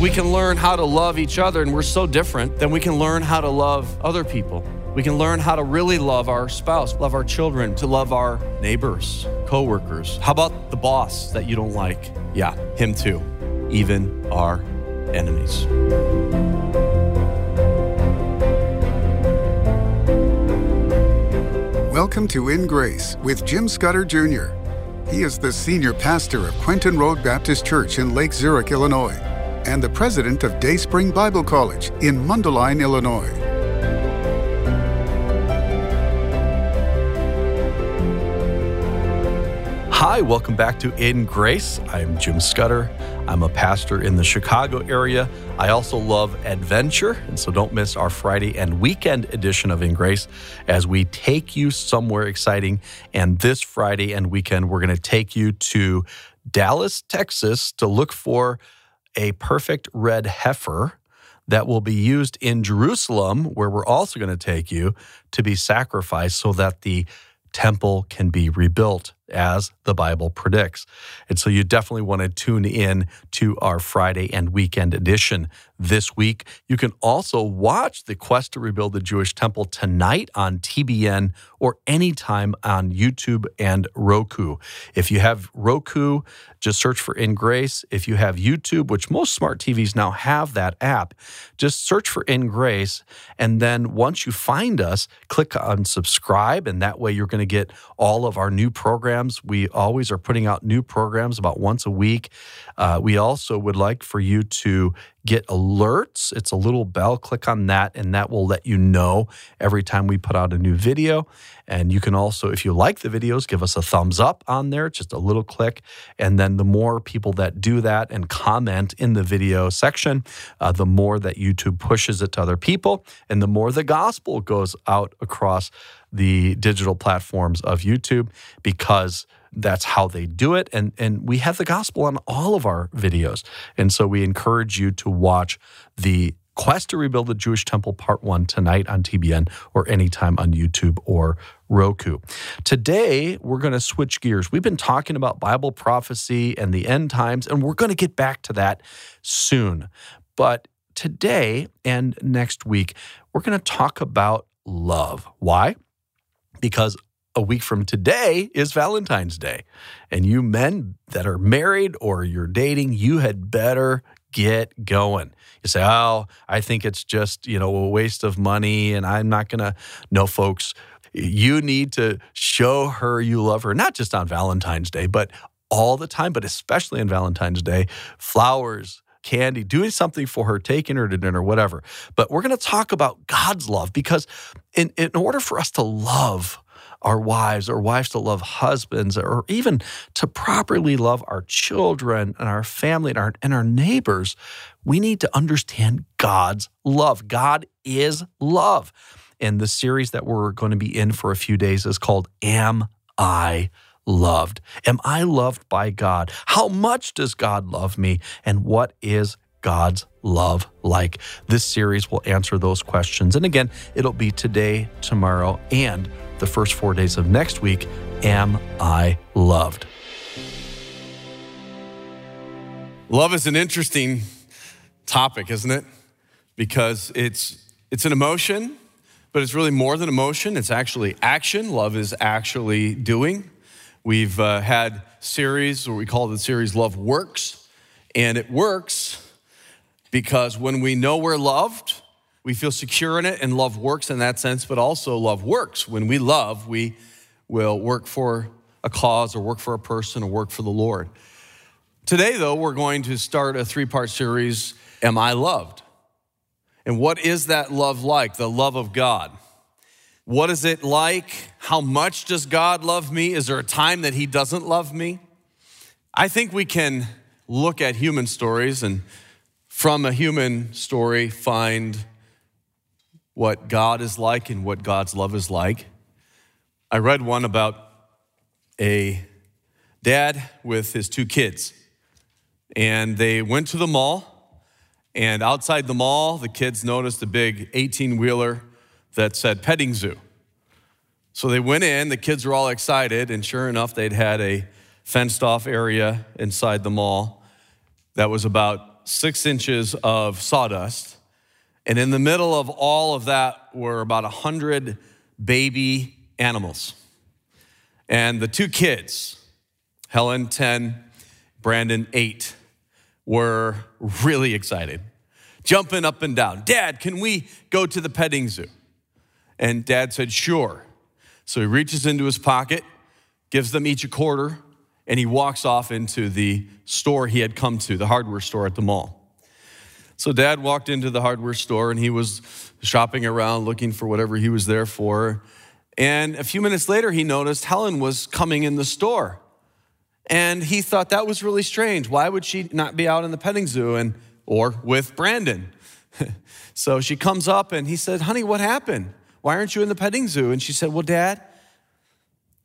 we can learn how to love each other, and we're so different, then we can learn how to love other people. We can learn how to really love our spouse, love our children, to love our neighbors, coworkers. How about the boss that you don't like? Yeah, him too. Even our enemies. Welcome to In Grace with Jim Scudder Jr. He is the senior pastor of Quentin Road Baptist Church in Lake Zurich, Illinois, and the president of Dayspring Bible College in Mundelein, Illinois. Hi, welcome back to In Grace. I'm Jim Scudder. I'm a pastor in the Chicago area. I also love adventure, and so don't miss our Friday and weekend edition of In Grace as we take you somewhere exciting. And this Friday and weekend, we're going to take you to Dallas, Texas to look for a perfect red heifer that will be used in Jerusalem, where we're also going to take you to be sacrificed so that the temple can be rebuilt as the Bible predicts. And so you definitely want to tune in to our Friday and weekend edition this week. You can also watch the quest to rebuild the Jewish temple tonight on TBN or anytime on YouTube and Roku. If you have Roku, just search for In Grace. If you have YouTube, which most smart TVs now have that app, just search for In Grace. And then once you find us, click on subscribe. And that way you're going to get all of our new programs. We always are putting out new programs about once a week. Uh, we also would like for you to get alerts. It's a little bell. Click on that, and that will let you know every time we put out a new video. And you can also, if you like the videos, give us a thumbs up on there, just a little click. And then the more people that do that and comment in the video section, uh, the more that YouTube pushes it to other people, and the more the gospel goes out across the digital platforms of YouTube because that's how they do it. And, and we have the gospel on all of our videos. And so we encourage you to watch the Quest to Rebuild the Jewish Temple Part 1 tonight on TBN or anytime on YouTube or Roku. Today, we're going to switch gears. We've been talking about Bible prophecy and the end times, and we're going to get back to that soon. But today and next week, we're going to talk about love. Why? Because a week from today is Valentine's Day. And you men that are married or you're dating, you had better get going. You say, oh, I think it's just, you know, a waste of money and I'm not going to. No, folks, you need to show her you love her, not just on Valentine's Day, but all the time, but especially on Valentine's Day. Flowers, candy, doing something for her, taking her to dinner, whatever. But we're going to talk about God's love because in, in order for us to love, our wives or wives to love husbands or even to properly love our children and our family and our, and our neighbors, we need to understand God's love. God is love. And the series that we're going to be in for a few days is called Am I Loved? Am I loved by God? How much does God love me? And what is God's love like? This series will answer those questions. And again, it'll be today, tomorrow, and the first four days of next week. Am I loved? Love is an interesting topic, isn't it? Because it's it's an emotion, but it's really more than emotion. It's actually action. Love is actually doing. We've uh, had series, or we call the series Love Works, and it works because when we know we're loved, we feel secure in it, and love works in that sense, but also love works. When we love, we will work for a cause or work for a person or work for the Lord. Today, though, we're going to start a three part series Am I Loved? And what is that love like? The love of God. What is it like? How much does God love me? Is there a time that He doesn't love me? I think we can look at human stories and from a human story find what God is like and what God's love is like. I read one about a dad with his two kids, and they went to the mall. And outside the mall, the kids noticed a big 18 wheeler that said petting zoo. So they went in, the kids were all excited, and sure enough, they'd had a fenced off area inside the mall that was about six inches of sawdust. And in the middle of all of that were about 100 baby animals. And the two kids, Helen, 10, Brandon, 8, were really excited, jumping up and down. Dad, can we go to the petting zoo? And dad said, Sure. So he reaches into his pocket, gives them each a quarter, and he walks off into the store he had come to, the hardware store at the mall. So dad walked into the hardware store and he was shopping around looking for whatever he was there for. And a few minutes later, he noticed Helen was coming in the store. And he thought that was really strange. Why would she not be out in the petting zoo and or with Brandon? so she comes up and he said, "Honey, what happened? Why aren't you in the petting zoo?" And she said, "Well, dad,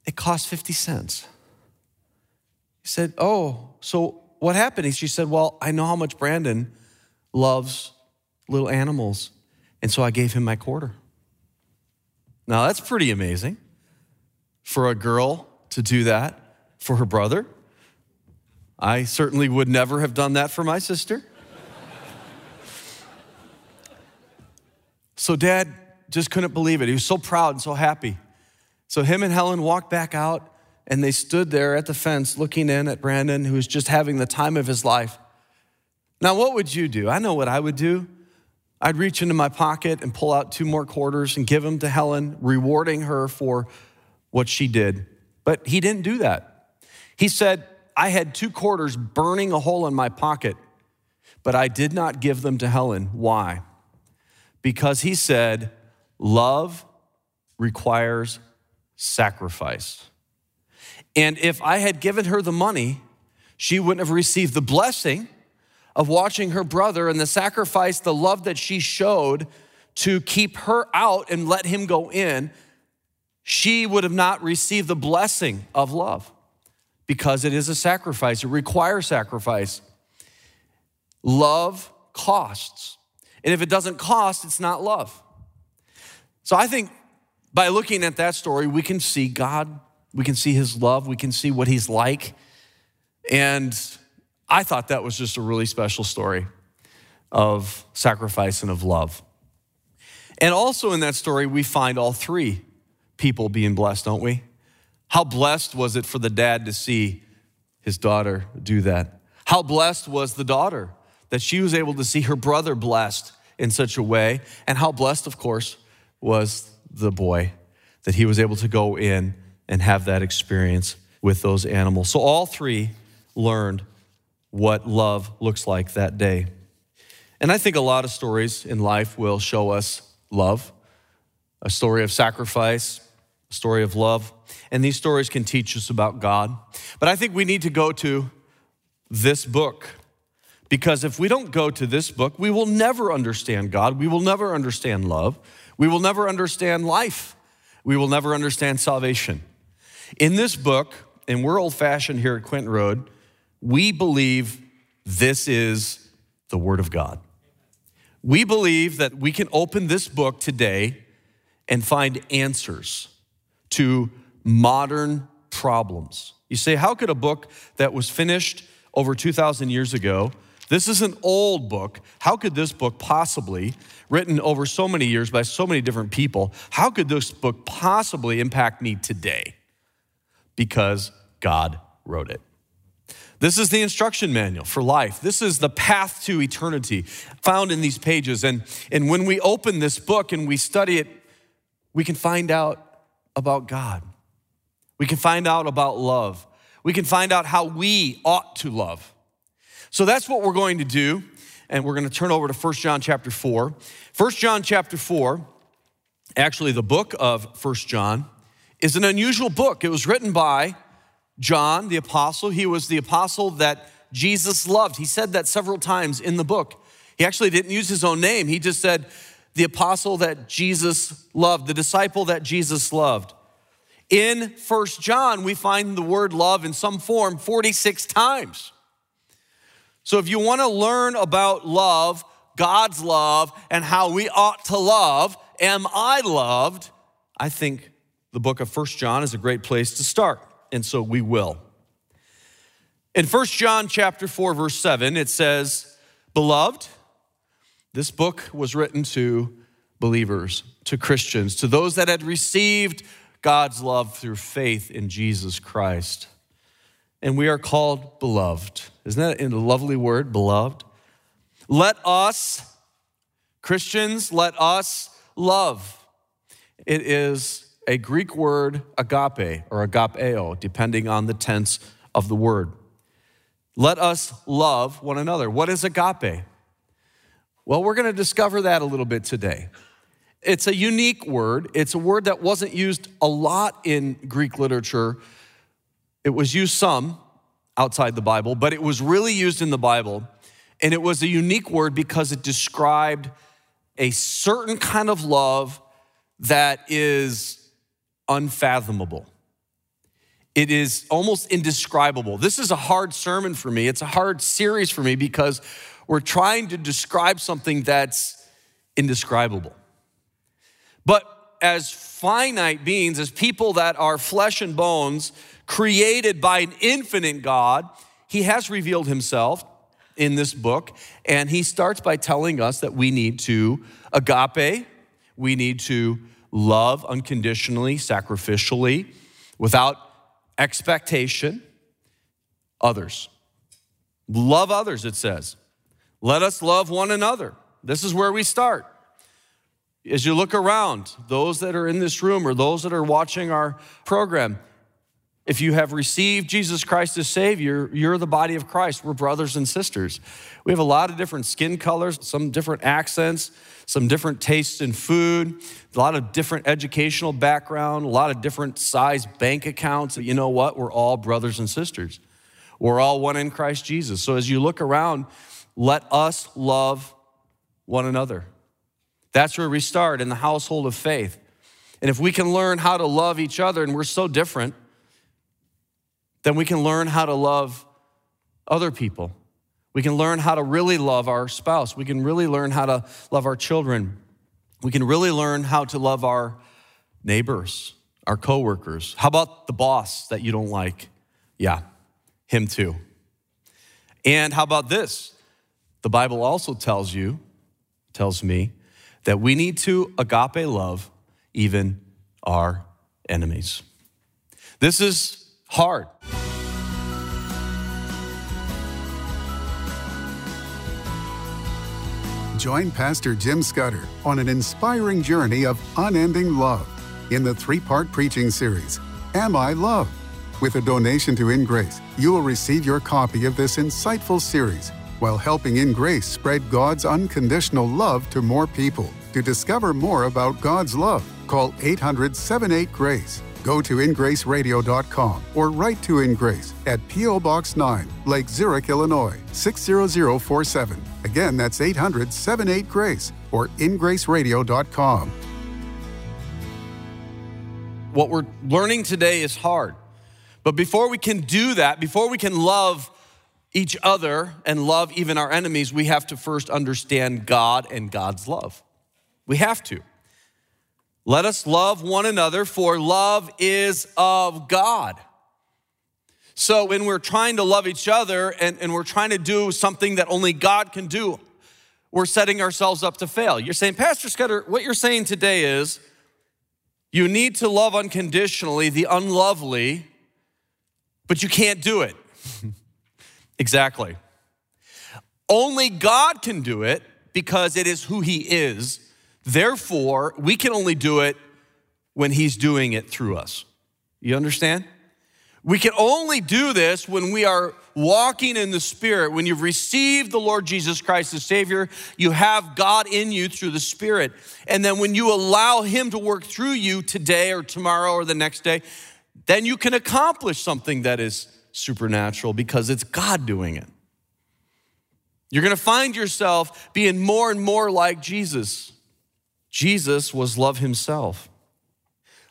it cost 50 cents." He said, Oh, so what happened? She said, Well, I know how much Brandon loves little animals. And so I gave him my quarter. Now, that's pretty amazing for a girl to do that for her brother. I certainly would never have done that for my sister. so, dad just couldn't believe it. He was so proud and so happy. So, him and Helen walked back out and they stood there at the fence looking in at Brandon, who was just having the time of his life. Now, what would you do? I know what I would do. I'd reach into my pocket and pull out two more quarters and give them to Helen, rewarding her for what she did. But he didn't do that. He said, I had two quarters burning a hole in my pocket, but I did not give them to Helen. Why? Because he said, love requires sacrifice. And if I had given her the money, she wouldn't have received the blessing of watching her brother and the sacrifice, the love that she showed to keep her out and let him go in. She would have not received the blessing of love because it is a sacrifice, it requires sacrifice. Love costs. And if it doesn't cost, it's not love. So I think by looking at that story, we can see God we can see his love, we can see what he's like. And I thought that was just a really special story of sacrifice and of love. And also in that story, we find all three people being blessed, don't we? How blessed was it for the dad to see his daughter do that? How blessed was the daughter that she was able to see her brother blessed in such a way? And how blessed, of course, was the boy that he was able to go in and have that experience with those animals. So all three learned what love looks like that day. And I think a lot of stories in life will show us love, a story of sacrifice, a story of love. And these stories can teach us about God. But I think we need to go to this book. Because if we don't go to this book, we will never understand God. We will never understand love. We will never understand life. We will never understand salvation. In this book, and we're old fashioned here at Quentin Road, we believe this is the Word of God. We believe that we can open this book today and find answers to modern problems. You say, how could a book that was finished over 2,000 years ago, this is an old book, how could this book possibly, written over so many years by so many different people, how could this book possibly impact me today? because God wrote it. This is the instruction manual for life. This is the path to eternity found in these pages. And, and when we open this book and we study it, we can find out about God. We can find out about love. We can find out how we ought to love. So that's what we're going to do. And we're going to turn over to 1 John chapter 4. 1 John chapter 4, actually, the book of 1 John, is an unusual book. It was written by John the apostle. He was the apostle that Jesus loved. He said that several times in the book. He actually didn't use his own name, he just said, the apostle that Jesus loved, the disciple that Jesus loved. In First John, we find the word love in some form 46 times. So if you want to learn about love, God's love, and how we ought to love, am I loved? I think the book of First John is a great place to start, and so we will. In First John chapter 4 verse 7 it says, Beloved, this book was written to believers, to Christians, to those that had received God's love through faith in Jesus Christ. And we are called beloved. Isn't that a lovely word, beloved? Let us, Christians, let us love. It is a Greek word, agape or agapeo, depending on the tense of the word. Let us love one another. What is agape? Well, we're going to discover that a little bit today. It's a unique word. It's a word that wasn't used a lot in Greek literature. It was used some outside the Bible, but it was really used in the Bible. And it was a unique word because it described a certain kind of love that is unfathomable. It is almost indescribable. This is a hard sermon for me. It's a hard series for me because we're trying to describe something that's indescribable. But as finite beings, as people that are flesh and bones, created by an infinite God, He has revealed Himself in this book. And He starts by telling us that we need to agape, we need to love unconditionally, sacrificially, without expectation, others. Love others, it says. Let us love one another. This is where we start. As you look around, those that are in this room or those that are watching our program, if you have received Jesus Christ as Savior, you're the body of Christ. We're brothers and sisters. We have a lot of different skin colors, some different accents, some different tastes in food, a lot of different educational background, a lot of different size bank accounts. But you know what? We're all brothers and sisters. We're all one in Christ Jesus. So as you look around, let us love one another. That's where we start in the household of faith. And if we can learn how to love each other, and we're so different, then we can learn how to love other people. We can learn how to really love our spouse. We can really learn how to love our children. We can really learn how to love our neighbors, our coworkers. How about the boss that you don't like? Yeah, him too. And how about this? The Bible also tells you, tells me, that we need to agape love even our enemies. This is hard. Join Pastor Jim Scudder on an inspiring journey of unending love in the three part preaching series, Am I Love? With a donation to In Grace, you will receive your copy of this insightful series while helping In Grace spread God's unconditional love to more people. To discover more about God's love, call 800 78 Grace Go to ingraceradio.com or write to InGrace at P.O. Box 9, Lake Zurich, Illinois 60047. Again, that's 800 78 Grace or ingraceradio.com. What we're learning today is hard. But before we can do that, before we can love each other and love even our enemies, we have to first understand God and God's love. We have to. Let us love one another, for love is of God. So when we're trying to love each other and, and we're trying to do something that only God can do, we're setting ourselves up to fail. You're saying, Pastor Scudder, what you're saying today is you need to love unconditionally the unlovely, but you can't do it. exactly. Only God can do it because it is who He is Therefore, we can only do it when He's doing it through us. You understand? We can only do this when we are walking in the Spirit. When you've received the Lord Jesus Christ as Savior, you have God in you through the Spirit. And then when you allow Him to work through you today or tomorrow or the next day, then you can accomplish something that is supernatural because it's God doing it. You're gonna find yourself being more and more like Jesus. Jesus was love himself.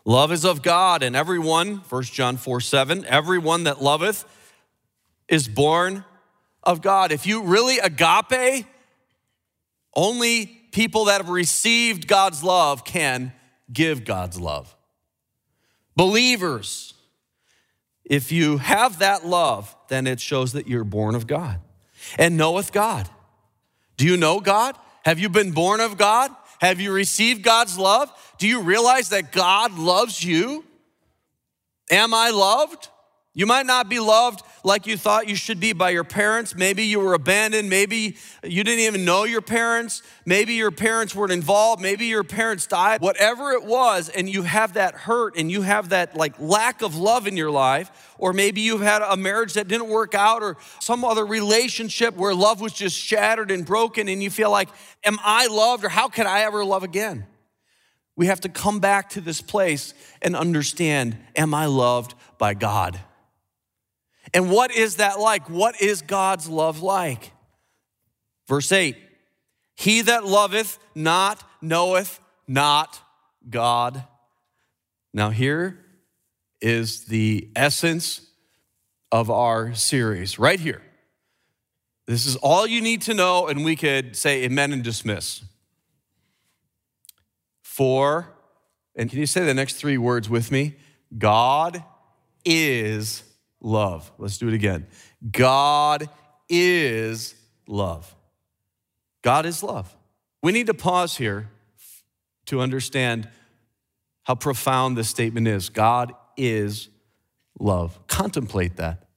Love is of God, and everyone, 1 John 4 7, everyone that loveth is born of God. If you really agape, only people that have received God's love can give God's love. Believers, if you have that love, then it shows that you're born of God and knoweth God. Do you know God? Have you been born of God? Have you received God's love? Do you realize that God loves you? Am I loved? You might not be loved like you thought you should be by your parents. Maybe you were abandoned. Maybe you didn't even know your parents. Maybe your parents weren't involved. Maybe your parents died. Whatever it was, and you have that hurt and you have that like lack of love in your life, or maybe you've had a marriage that didn't work out or some other relationship where love was just shattered and broken and you feel like, am I loved or how can I ever love again? We have to come back to this place and understand, am I loved by God? And what is that like? What is God's love like? Verse 8 He that loveth not knoweth not God. Now, here is the essence of our series, right here. This is all you need to know, and we could say amen and dismiss. For, and can you say the next three words with me? God is love. Let's do it again. God is love. God is love. We need to pause here to understand how profound this statement is. God is love. Contemplate that.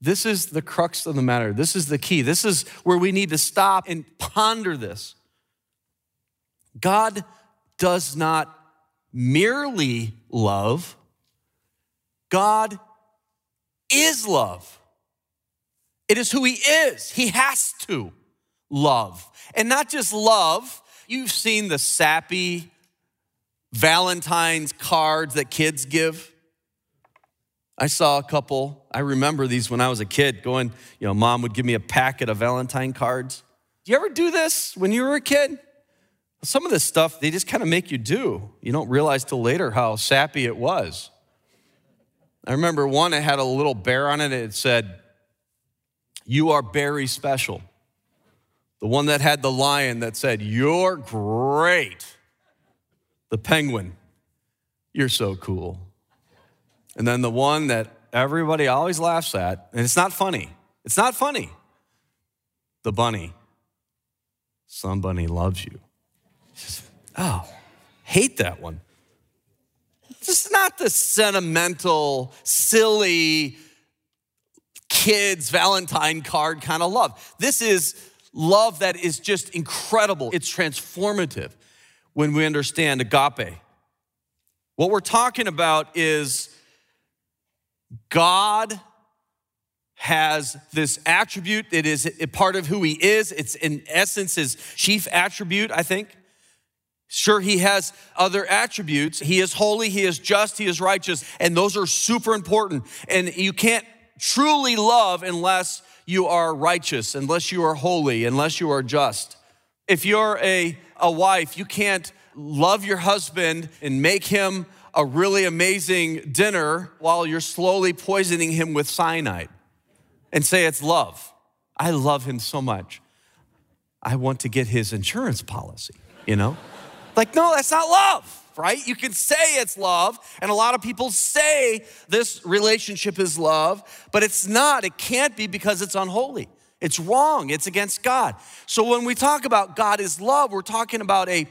This is the crux of the matter. This is the key. This is where we need to stop and ponder this. God does not merely love, God is love. It is who he is. He has to love. And not just love, you've seen the sappy Valentine's cards that kids give. I saw a couple, I remember these when I was a kid going, you know, mom would give me a packet of Valentine cards. Do you ever do this when you were a kid? Some of this stuff they just kind of make you do. You don't realize till later how sappy it was. I remember one that had a little bear on it. It said, You are very special. The one that had the lion that said, You're great. The penguin, You're so cool. And then the one that everybody always laughs at, and it's not funny. It's not funny. The bunny, somebody loves you. Oh, hate that one. This is not the sentimental, silly kids Valentine card kind of love. This is love that is just incredible. It's transformative when we understand agape. What we're talking about is God has this attribute. It is a part of who he is. It's in essence his chief attribute, I think. Sure, he has other attributes. He is holy, he is just, he is righteous, and those are super important. And you can't truly love unless you are righteous, unless you are holy, unless you are just. If you're a, a wife, you can't love your husband and make him a really amazing dinner while you're slowly poisoning him with cyanide and say it's love. I love him so much. I want to get his insurance policy, you know? Like, no, that's not love right? You can say it's love, and a lot of people say this relationship is love, but it's not. It can't be because it's unholy. It's wrong. It's against God. So when we talk about God is love, we're talking about a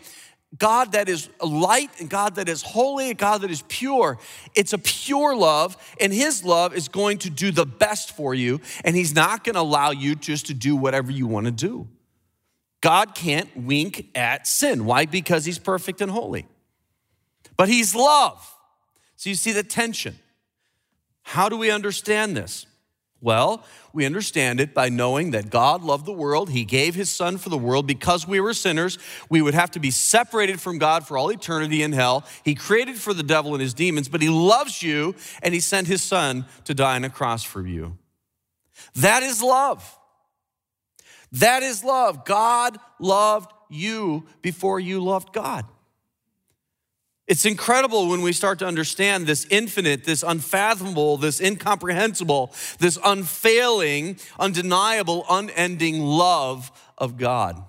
God that is light and God that is holy, a God that is pure. It's a pure love, and His love is going to do the best for you, and He's not going to allow you just to do whatever you want to do. God can't wink at sin. Why? Because he's perfect and holy. But he's love. So you see the tension. How do we understand this? Well, we understand it by knowing that God loved the world. He gave his son for the world because we were sinners. We would have to be separated from God for all eternity in hell. He created for the devil and his demons, but he loves you and he sent his son to die on a cross for you. That is love. That is love. God loved you before you loved God. It's incredible when we start to understand this infinite, this unfathomable, this incomprehensible, this unfailing, undeniable, unending love of God.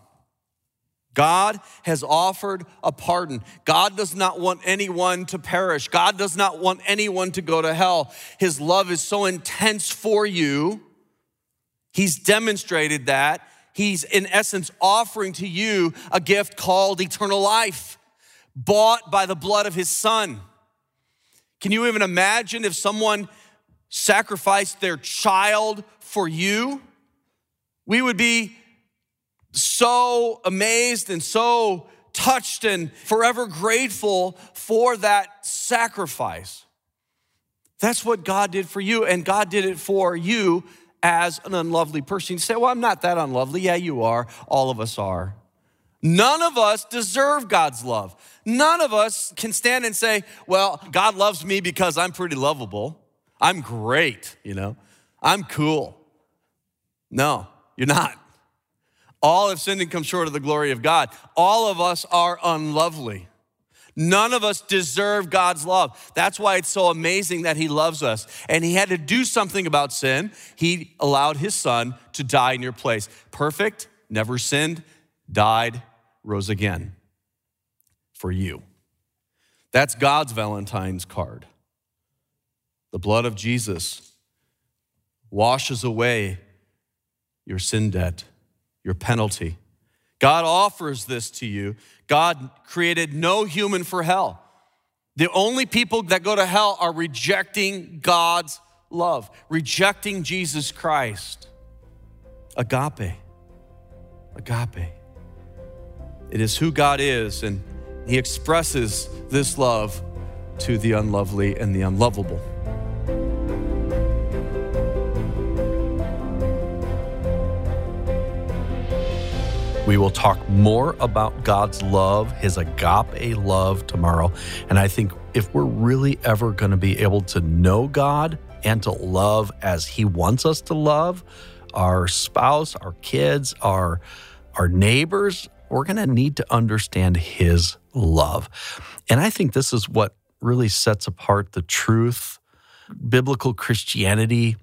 God has offered a pardon. God does not want anyone to perish. God does not want anyone to go to hell. His love is so intense for you. He's demonstrated that He's, in essence, offering to you a gift called eternal life, bought by the blood of his son. Can you even imagine if someone sacrificed their child for you? We would be so amazed and so touched and forever grateful for that sacrifice. That's what God did for you, and God did it for you as an unlovely person. You say, Well, I'm not that unlovely. Yeah, you are. All of us are. None of us deserve God's love. None of us can stand and say, Well, God loves me because I'm pretty lovable. I'm great, you know, I'm cool. No, you're not. All have sinned and come short of the glory of God. All of us are unlovely. None of us deserve God's love. That's why it's so amazing that He loves us. And He had to do something about sin. He allowed His Son to die in your place. Perfect, never sinned, died, rose again for you. That's God's Valentine's card. The blood of Jesus washes away your sin debt, your penalty. God offers this to you God created no human for hell. The only people that go to hell are rejecting God's love, rejecting Jesus Christ. Agape. Agape. It is who God is, and He expresses this love to the unlovely and the unlovable. We will talk more about God's love, his agape love tomorrow. And I think if we're really ever going to be able to know God and to love as he wants us to love our spouse, our kids, our our neighbors, we're going to need to understand his love. And I think this is what really sets apart the truth biblical Christianity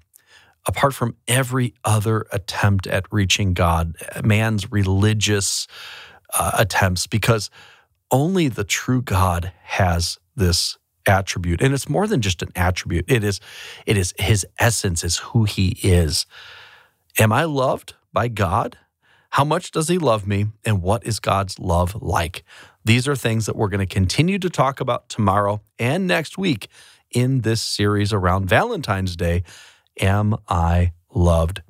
apart from every other attempt at reaching God, man's religious uh, attempts, because only the true God has this attribute. And it's more than just an attribute. It is it is his essence is who he is. Am i loved by god? How much does he love me? And what is god's love like? These are things that we're going to continue to talk about tomorrow and next week in this series around valentine's day Am I Loved?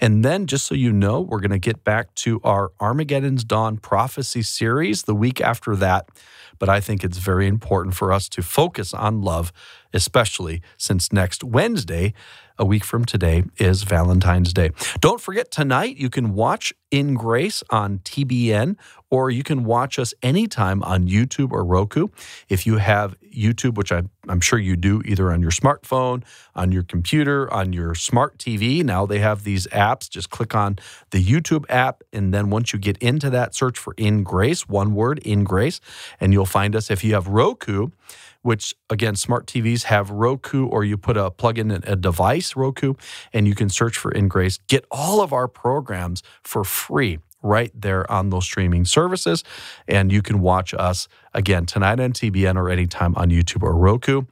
And then, just so you know, we're going to get back to our Armageddon's Dawn prophecy series the week after that. But I think it's very important for us to focus on love, especially since next Wednesday, a week from today, is Valentine's Day. Don't forget, tonight you can watch In Grace on TBN or you can watch us anytime on YouTube or Roku. If you have YouTube, which I, am sure you do, either on your smartphone, on your computer, on your smart TV, now they have these apps. Just click on the YouTube app. And then once you get into that, search for In Grace, one word, In Grace, and you'll find us. If you have Roku, which again, smart TVs have Roku, or you put a plug in a device, Roku, and you can search for In Grace. Get all of our programs for free right there on those streaming services. And you can watch us again tonight on TBN or anytime on YouTube or Roku.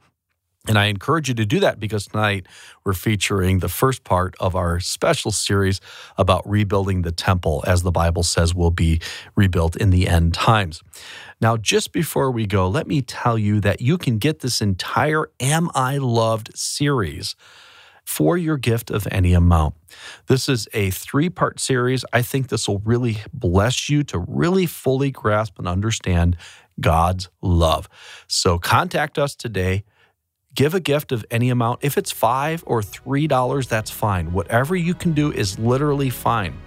And I encourage you to do that because tonight we're featuring the first part of our special series about rebuilding the temple, as the Bible says will be rebuilt in the end times. Now, just before we go, let me tell you that you can get this entire Am I Loved series for your gift of any amount. This is a three part series. I think this will really bless you to really fully grasp and understand God's love. So contact us today. Give a gift of any amount. If it's five or three dollars, that's fine. Whatever you can do is literally fine.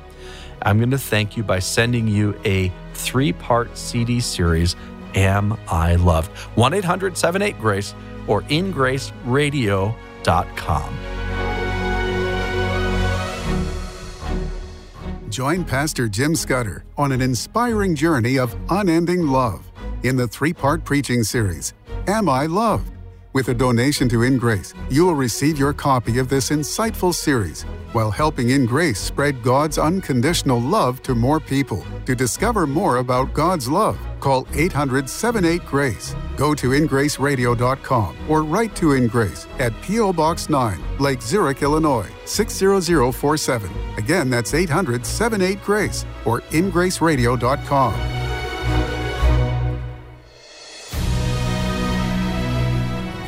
I'm going to thank you by sending you a three part CD series, Am I Loved? 1 800 78 Grace or ingraceradio.com. Join Pastor Jim Scudder on an inspiring journey of unending love in the three part preaching series, Am I Loved? With a donation to In Grace, you will receive your copy of this insightful series while helping In Grace spread God's unconditional love to more people. To discover more about God's love, call 800 78 Grace. Go to ingraceradio.com or write to In Grace at P.O. Box 9, Lake Zurich, Illinois 60047. Again, that's 800 78 Grace or ingraceradio.com.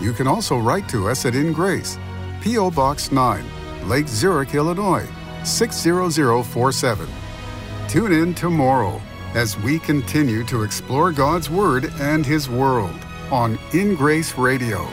You can also write to us at In Grace, P.O. Box 9, Lake Zurich, Illinois 60047. Tune in tomorrow as we continue to explore God's Word and His world on In Grace Radio.